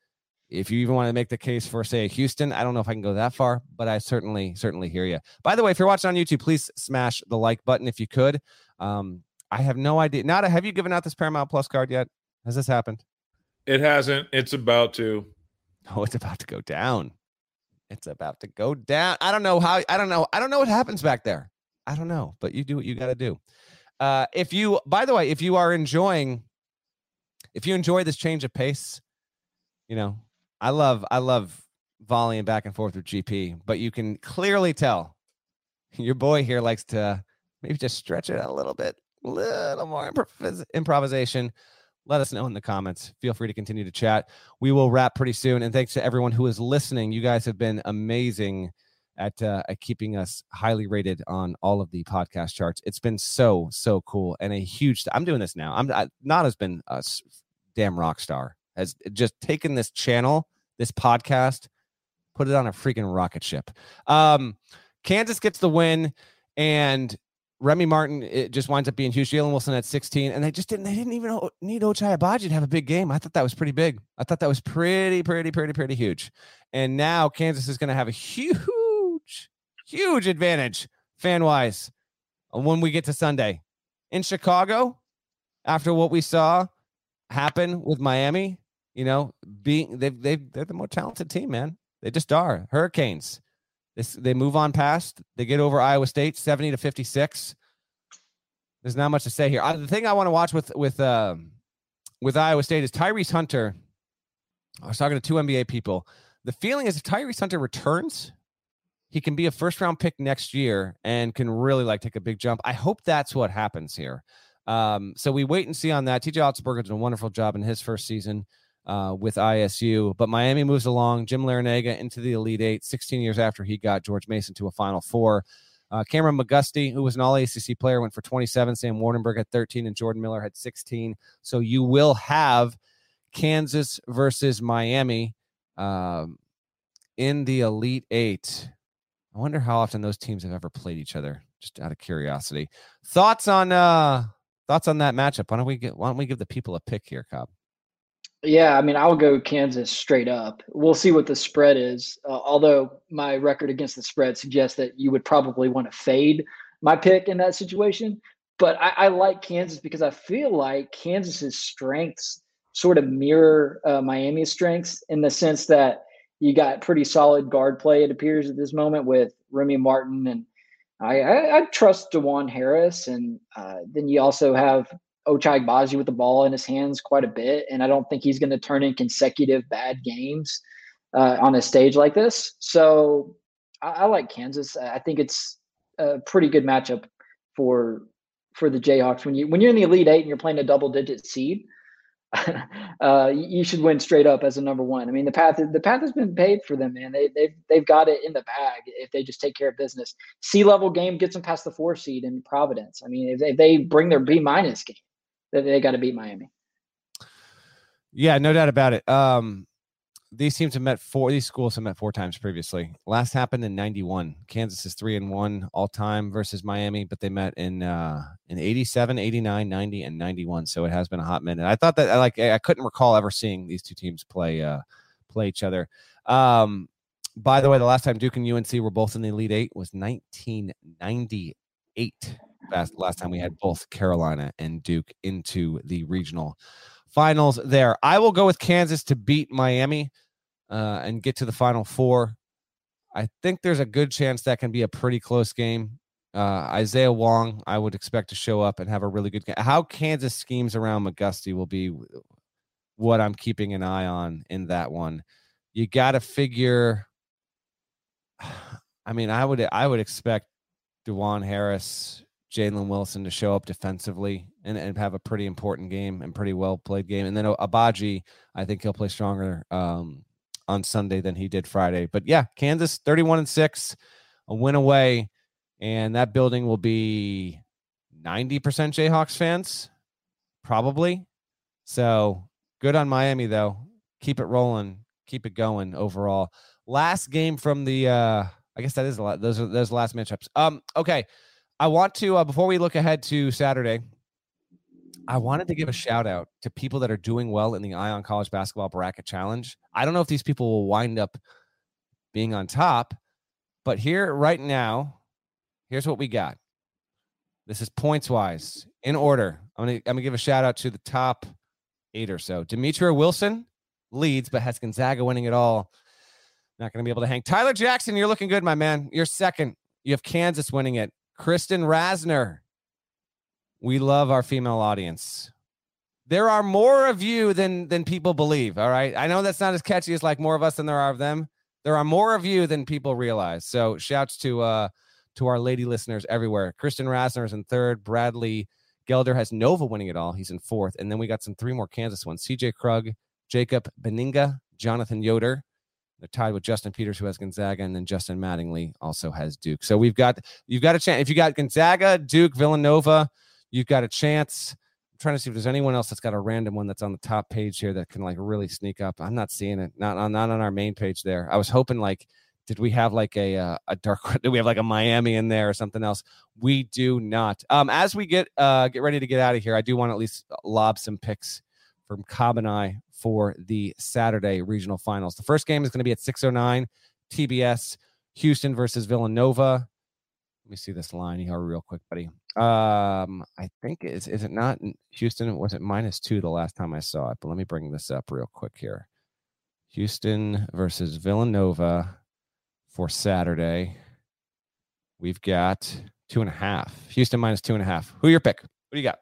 if you even want to make the case for say Houston, I don't know if I can go that far, but I certainly certainly hear you. By the way, if you're watching on YouTube, please smash the like button if you could. Um, I have no idea. Nada, have you given out this Paramount Plus card yet? Has this happened? It hasn't. It's about to. Oh, it's about to go down. It's about to go down. I don't know how. I don't know. I don't know what happens back there. I don't know, but you do what you got to do. Uh, if you, by the way, if you are enjoying, if you enjoy this change of pace, you know, I love, I love volleying back and forth with GP, but you can clearly tell your boy here likes to maybe just stretch it out a little bit, a little more improv- improvisation let us know in the comments. Feel free to continue to chat. We will wrap pretty soon. And thanks to everyone who is listening. You guys have been amazing at, uh, at keeping us highly rated on all of the podcast charts. It's been so, so cool and a huge. I'm doing this now. I'm I, not has been a damn rock star, has just taken this channel, this podcast, put it on a freaking rocket ship. Um, Kansas gets the win. And Remy Martin it just winds up being huge. Jalen Wilson at 16, and they just didn't. They didn't even need Ochai Agbaji to have a big game. I thought that was pretty big. I thought that was pretty, pretty, pretty, pretty huge. And now Kansas is going to have a huge, huge advantage fan wise when we get to Sunday in Chicago. After what we saw happen with Miami, you know, being they they they're the more talented team, man. They just are. Hurricanes. This they move on past. They get over Iowa State, seventy to fifty six. There's not much to say here. I, the thing I want to watch with with uh, with Iowa State is Tyrese Hunter. I was talking to two NBA people. The feeling is if Tyrese Hunter returns, he can be a first round pick next year and can really like take a big jump. I hope that's what happens here. Um, so we wait and see on that. TJ Otzelberger did a wonderful job in his first season uh, with ISU. But Miami moves along. Jim Larrañaga into the Elite Eight 16 years after he got George Mason to a Final Four. Uh, Kameron McGusty, who was an all ACC player, went for 27. Sam Waardenburg had 13, and Jordan Miller had 16. So you will have Kansas versus Miami um, in the Elite Eight. I wonder how often those teams have ever played each other. Just out of curiosity, thoughts on uh thoughts on that matchup? Why don't we get? Why don't we give the people a pick here, Cobb? Yeah, I mean, I'll go Kansas straight up. We'll see what the spread is. Uh, although my record against the spread suggests that you would probably want to fade my pick in that situation. But I, I like Kansas because I feel like Kansas's strengths sort of mirror uh, Miami's strengths in the sense that you got pretty solid guard play. It appears at this moment with Remy Martin and I, I, I trust Dajuan Harris, and uh, then you also have Ochai Agbaji with the ball in his hands quite a bit, and I don't think he's going to turn in consecutive bad games uh, on a stage like this. So I, I, like Kansas. I think it's a pretty good matchup for for the Jayhawks when you when you're in the Elite Eight and you're playing a double digit seed. uh, you should win straight up as a number one. I mean, the path the path has been paid for them, man. They they've they've got it in the bag if they just take care of business. C level game gets them past the four seed in Providence. I mean, if they, if they bring their B minus game, they, they got to beat Miami. Yeah, no doubt about it. Um, these teams have met four. These schools have met four times previously. Last happened in '91. Kansas is three and one all time versus Miami, but they met in uh, in '87, '89, '90, and '91. So it has been a hot minute. I thought that I like I couldn't recall ever seeing these two teams play uh, play each other. Um, by the way, the last time Duke and UNC were both in the Elite Eight was 1998 last, last time we had both Carolina and Duke into the regional finals there. I will go with Kansas to beat Miami uh, and get to the final four. I think there's a good chance that can be a pretty close game. Uh, Isaiah Wong, I would expect to show up and have a really good game. How Kansas schemes around McGusty will be what I'm keeping an eye on in that one. You got to figure. I mean, I would I would expect Dajuan Harris Jalen Wilson to show up defensively and, and have a pretty important game and pretty well played game. And then Agbaji, I think he'll play stronger um, on Sunday than he did Friday. But yeah, Kansas 31 and 6, a win away. And that building will be 90% Jayhawks fans, probably. So good on Miami, though. Keep it rolling, keep it going overall. Last game from the, uh, I guess that is a lot. Those are those last matchups. Um, okay. I want to uh, before we look ahead to Saturday. I wanted to give a shout out to people that are doing well in the Eye on College Basketball Bracket Challenge. I don't know if these people will wind up being on top, but here right now, here's what we got. This is points wise in order. I'm gonna I'm gonna give a shout out to the top eight or so. Demetria Wilson leads, but has Gonzaga winning it all. Not gonna be able to hang. Tyler Jackson, you're looking good, my man. You're second. You have Kansas winning it. Kristen Rasner. We love our female audience. There are more of you than than people believe. All right. I know that's not as catchy as like more of us than there are of them. There are more of you than people realize. So shouts to uh to our lady listeners everywhere. Kristen Rasner is in third. Bradley Gelder has Nova winning it all. He's in fourth. And then we got some three more Kansas ones. CJ Krug, Jacob Beninga, Jonathan Yoder. They're tied with Justin Peters, who has Gonzaga, and then Justin Mattingly also has Duke. So we've got you've got a chance. If you got Gonzaga, Duke, Villanova, you've got a chance. I'm trying to see if there's anyone else that's got a random one that's on the top page here that can like really sneak up. I'm not seeing it. Not on not on our main page there. I was hoping like did we have like a uh, a dark? Do we have like a Miami in there or something else? We do not. Um, as we get uh get ready to get out of here, I do want to at least lob some picks from Cobb and I for the Saturday regional finals. The first game is going to be at 6:09 TBS. Houston versus Villanova. Let me see this line here real quick, buddy. Um, I think is is it not Houston? Was it minus two the last time I saw it? But let me bring this up real quick here. Houston versus Villanova for Saturday. We've got two and a half. Houston minus two and a half. Who your pick? What do you got?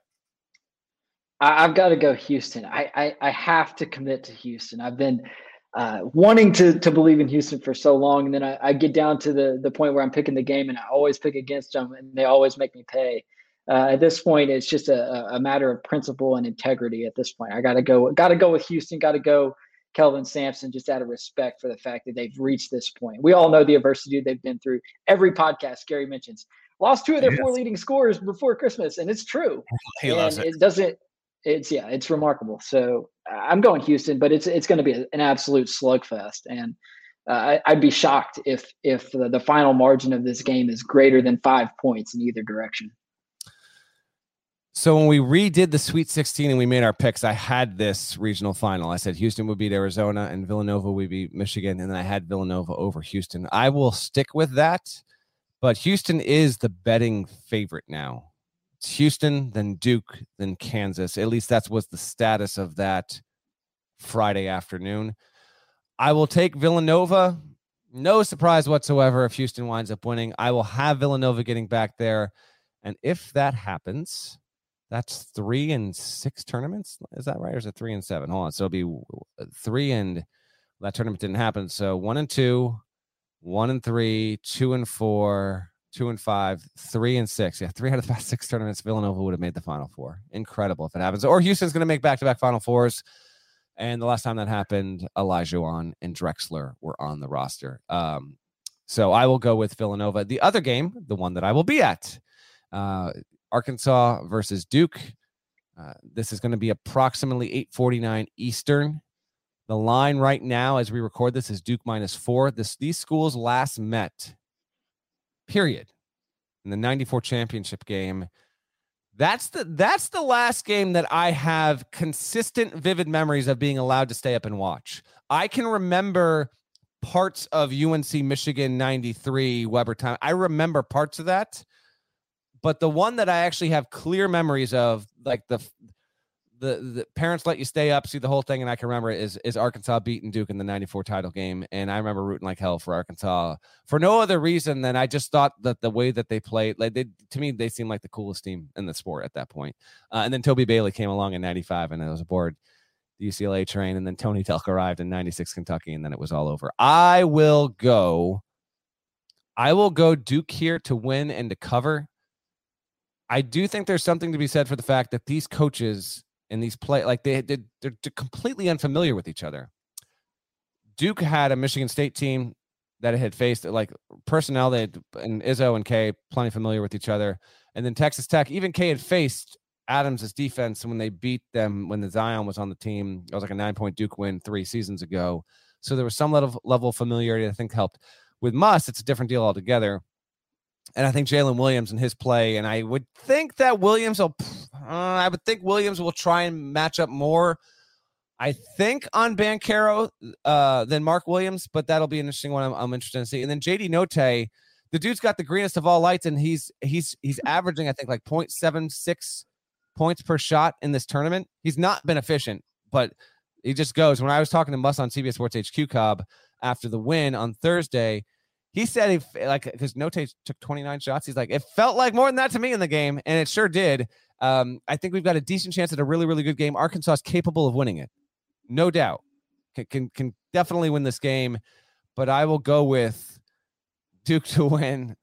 I, have got to go Houston. I, I, I have to commit to Houston. I've been uh, wanting to to believe in Houston for so long, and then I, I, get down to the the point where I'm picking the game, and I always pick against them, and they always make me pay. Uh, at this point, it's just a, a matter of principle and integrity. At this point, I got to go. Got to go with Houston. Got to go Kelvin Sampson just out of respect for the fact that they've reached this point. We all know the adversity they've been through. Every podcast Gary mentions lost two of their yes. four leading scores before Christmas, and it's true. He and it. it doesn't. It's yeah, it's remarkable. So I'm going Houston, but it's it's going to be an absolute slugfest, and uh, I, would be shocked if if the, the final margin of this game is greater than five points in either direction. So when we redid the Sweet 16 and we made our picks, I had this regional final. I said Houston would beat Arizona and Villanova would beat Michigan, and then I had Villanova over Houston. I will stick with that, but Houston is the betting favorite now. It's Houston, then Duke, then Kansas. At least that's what's the status of that Friday afternoon. I will take Villanova. No surprise whatsoever if Houston winds up winning. I will have Villanova getting back there. And if that happens, that's three and six tournaments. Is that right? Or is it three and seven? Hold on. So it'll be three and that tournament didn't happen. So one and two, one and three, two and four, two and five, three and six. Yeah, three out of the past six tournaments, Villanova would have made the final four. Incredible if it happens. Or Houston's going to make back to back final fours. And the last time that happened, Elijah Olajuwon and Drexler were on the roster. Um, so I will go with Villanova. The other game, the one that I will be at, uh, Arkansas versus Duke. Uh, this is going to be approximately 8:49 Eastern. The line right now, as we record this, is Duke minus four. This these schools last met, period, in the '94 championship game. That's the that's the last game that I have consistent, vivid memories of being allowed to stay up and watch. I can remember parts of UNC Michigan '93 Webber time. I remember parts of that but the one that I actually have clear memories of, like the the, the parents let you stay up, see the whole thing, and I can remember is is Arkansas beating Duke in the '94 title game, and I remember rooting like hell for Arkansas for no other reason than I just thought that the way that they played, like they to me, they seemed like the coolest team in the sport at that point. Uh, and then Toby Bailey came along in '95, and I was aboard the UCLA train, and then Tony Delk arrived in '96 Kentucky, and then it was all over. I will go. I will go Duke here to win and to cover. I do think there's something to be said for the fact that these coaches and these play like they they're, they're completely unfamiliar with each other. Duke had a Michigan State team that it had faced like personnel they had, and Izzo and K plenty familiar with each other, and then Texas Tech even K had faced Adams' defense when they beat them when the Zion was on the team. It was like a nine point Duke win three seasons ago, so there was some level level of familiarity I think helped. With Muss, it's a different deal altogether and I think Jalen Williams and his play, and I would think that Williams will. I would think Williams will try and match up more. I think on Banchero uh, than Mark Williams, but that'll be an interesting one. I'm, I'm interested in seeing. And then JD Notae, the dude's got the greenest of all lights, and he's he's he's averaging I think like 0.76 points per shot in this tournament. He's not been efficient, but he just goes. When I was talking to Muss on CBS Sports HQ Cobb after the win on Thursday, he said he like because Notae took 29 shots. He's like, it felt like more than that to me in the game, and it sure did. Um, I think we've got a decent chance at a really, really good game. Arkansas is capable of winning it, no doubt. Can, can can definitely win this game, but I will go with Duke to win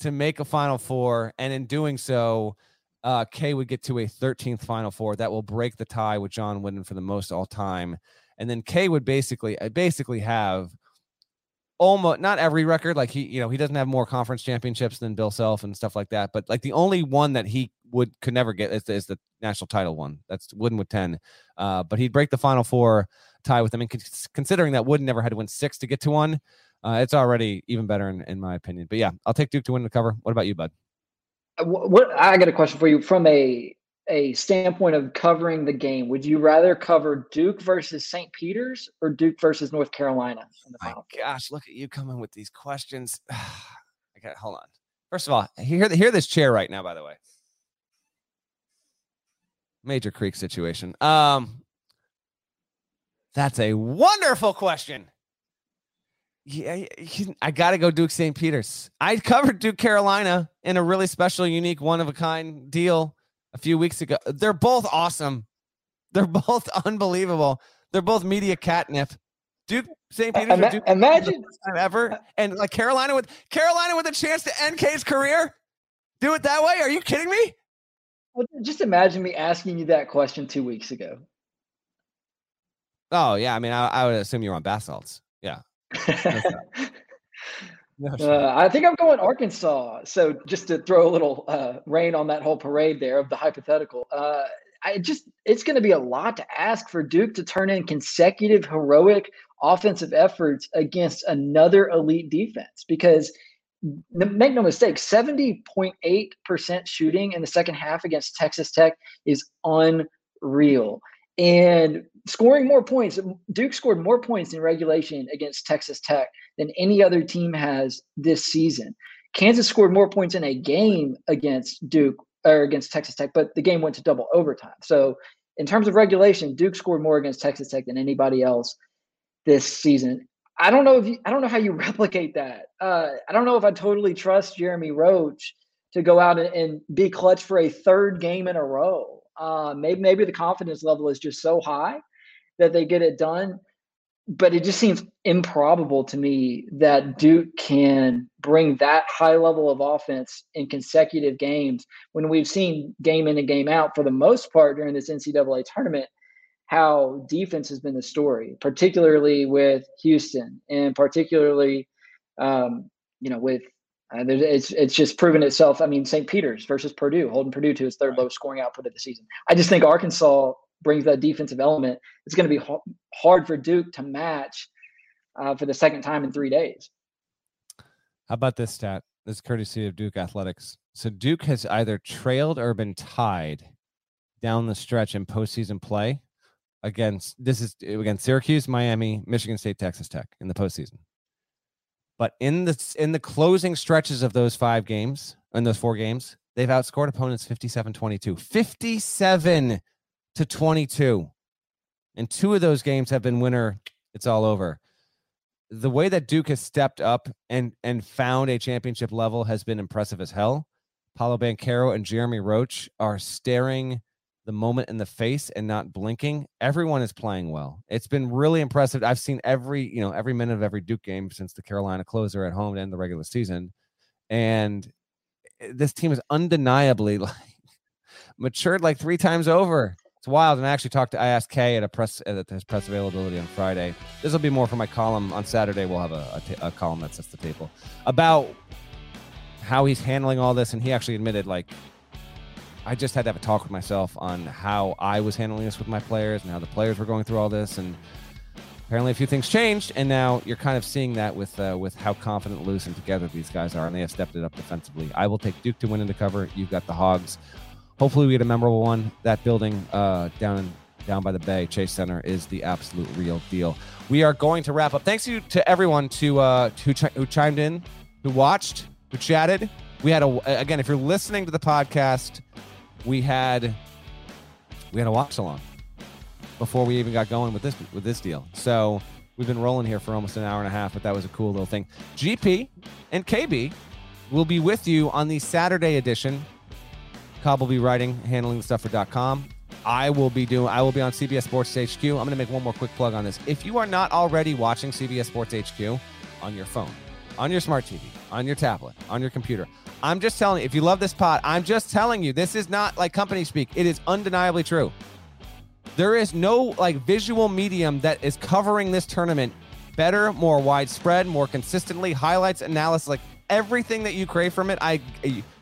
to make a Final Four, and in doing so, uh, K would get to a 13th Final Four that will break the tie with John Wooden for the most all time, and then K would basically uh, basically have almost not every record like he you know he doesn't have more conference championships than bill self and stuff like that but like the only one that he would could never get is, is the national title one that's wooden with 10 uh, but he'd break the final four tie with them and considering that wooden never had to win six to get to one uh, it's already even better in, in my opinion but yeah i'll take duke to win the cover what about you bud uh, what i got a question for you from a a standpoint of covering the game, would you rather cover Duke versus St. Peter's or Duke versus North Carolina? My gosh, look at you coming with these questions. okay, hold on. First of all, hear hear this chair right now. By the way, Major Creak situation. Um, that's a wonderful question. Yeah, I got to go Duke St. Peter's. I covered Duke Carolina in a really special, unique, one of a kind deal a few weeks ago. They're both awesome. They're both unbelievable. They're both media catnip. Duke St. Peter's Ima- Duke imagine ever and like Carolina with Carolina with a chance to end K's career. Do it that way? Are you kidding me? Well, just imagine me asking you that question two weeks ago. Oh yeah, I mean, I, I would assume you're on bath salts. Yeah. Uh, I think I'm going Arkansas. So just to throw a little uh, rain on that whole parade there of the hypothetical, uh, I just it's going to be a lot to ask for Duke to turn in consecutive heroic offensive efforts against another elite defense because make no mistake 70.8% shooting in the second half against Texas Tech is unreal and scoring more points. Duke scored more points in regulation against Texas Tech than any other team has this season. Kansas scored more points in a game against Duke or against Texas Tech, but the game went to double overtime. So, in terms of regulation, Duke scored more against Texas Tech than anybody else this season. I don't know if you, I don't know how you replicate that. Uh, I don't know if I totally trust Jeremy Roach to go out and, and be clutch for a third game in a row. Uh, maybe maybe the confidence level is just so high that they get it done. But it just seems improbable to me that Duke can bring that high level of offense in consecutive games when we've seen game in and game out for the most part during this NCAA tournament how defense has been the story, particularly with Houston and particularly, um, you know, with uh, it's it's just proven itself. I mean, St. Peter's versus Purdue, holding Purdue to its third lowest scoring output of the season. I just think Arkansas brings that defensive element. It's going to be hard for Duke to match uh, for the second time in three days. How about this stat? This courtesy of Duke Athletics. So Duke has either trailed or been tied down the stretch in postseason play against this is eh, against Syracuse, Miami, Michigan State, Texas Tech in the postseason. But in the in the closing stretches of those five games, in those four games, they've outscored opponents 57-22. 57 to 22. And two of those games have been winner, it's all over. The way that Duke has stepped up and and found a championship level has been impressive as hell. Paolo Banchero and Jeremy Roach are staring the moment in the face and not blinking. Everyone is playing well. It's been really impressive. I've seen every, you know, every minute of every Duke game since the Carolina closer at home to end the regular season. And eh, this team is undeniably like matured like three times over. It's wild. And I actually talked to I asked K at a press at his press availability on Friday. This will be more for my column on Saturday. We'll have a, a, a column that sets the table about how he's handling all this. And he actually admitted like I just had to have a talk with myself on how I was handling this with my players and how the players were going through all this. And apparently, a few things changed, and now you're kind of seeing that with uh, with how confident, loose, and together these guys are, and they have stepped it up defensively. I will take Duke to win into cover. You've got the Hogs. hopefully we get a memorable one. That building uh, down in down by the bay, Chase Center, is the absolute real deal. We are going to wrap up. Thanks you to everyone to uh, who, ch- who chimed in, who watched, who chatted. We had a again. If you're listening to the podcast, we had we had a watch along before we even got going with this with this deal. So we've been rolling here for almost an hour and a half, but that was a cool little thing. GP and KB will be with you on the Saturday edition. Cobb will be writing, handling the stuff for .com. I will be doing. I will be on CBS Sports HQ. I'm going to make one more quick plug on this. If you are not already watching CBS Sports HQ on your phone, on your smart TV, on your tablet, on your computer, I'm just telling you. If you love this pod, I'm just telling you. This is not like company speak. It is undeniably true. There is no like visual medium that is covering this tournament better, more widespread, more consistently, highlights, analysis, like everything that you crave from it. I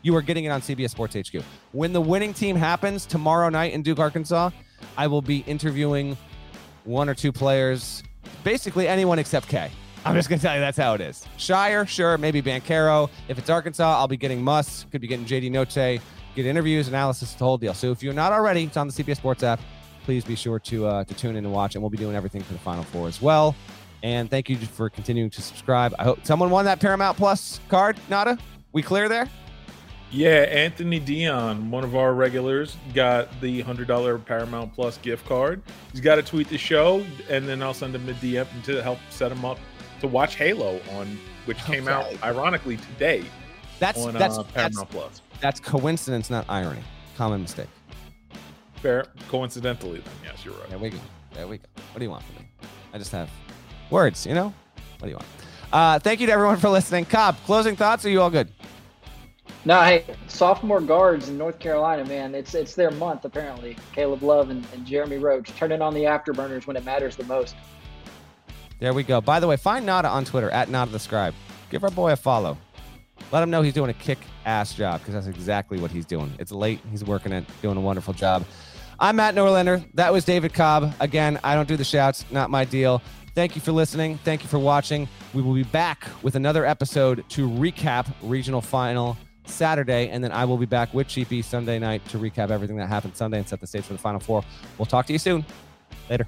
you are getting it on CBS Sports HQ. When the winning team happens tomorrow night in Duke, Arkansas, I will be interviewing one or two players, basically anyone except K. I'm just gonna tell you that's how it is. Shire, sure, maybe Banchero. If it's Arkansas, I'll be getting Muss, could be getting JD Notae, get interviews, analysis, the whole deal. So if you're not already, it's on the CBS Sports app please be sure to uh, to tune in and watch. And we'll be doing everything for the Final Four as well. And thank you for continuing to subscribe. I hope someone won that Paramount Plus card. Nada, we clear there. Yeah, Anthony Dion, one of our regulars, got the hundred dollar Paramount Plus gift card. He's got to tweet the show, and then I'll send him a DM to help set him up to watch Halo on, which came okay. out ironically today. That's on, that's uh, Paramount that's, Plus. That's coincidence, not irony. Common mistake. Fair. Coincidentally, then yes, you're right. There we go. There we go. What do you want from me? I just have words. You know. What do you want? Uh, thank you to everyone for listening. Cobb, closing thoughts? Are you all good? No, hey, sophomore guards in North Carolina, man, it's it's their month apparently. Caleb Love and, and Jeremy Roach turning on the afterburners when it matters the most. There we go. By the way, find Nada on Twitter at Nada the Scribe. Give our boy a follow. Let him know he's doing a kick ass job because that's exactly what he's doing. It's late. He's working it, doing a wonderful job. I'm Matt Norlander. That was David Cobb. Again, I don't do the shouts, not my deal. Thank you for listening. Thank you for watching. We will be back with another episode to recap regional final Saturday, and then I will be back with GP Sunday night to recap everything that happened Sunday and set the stage for the final four. We'll talk to you soon. Later.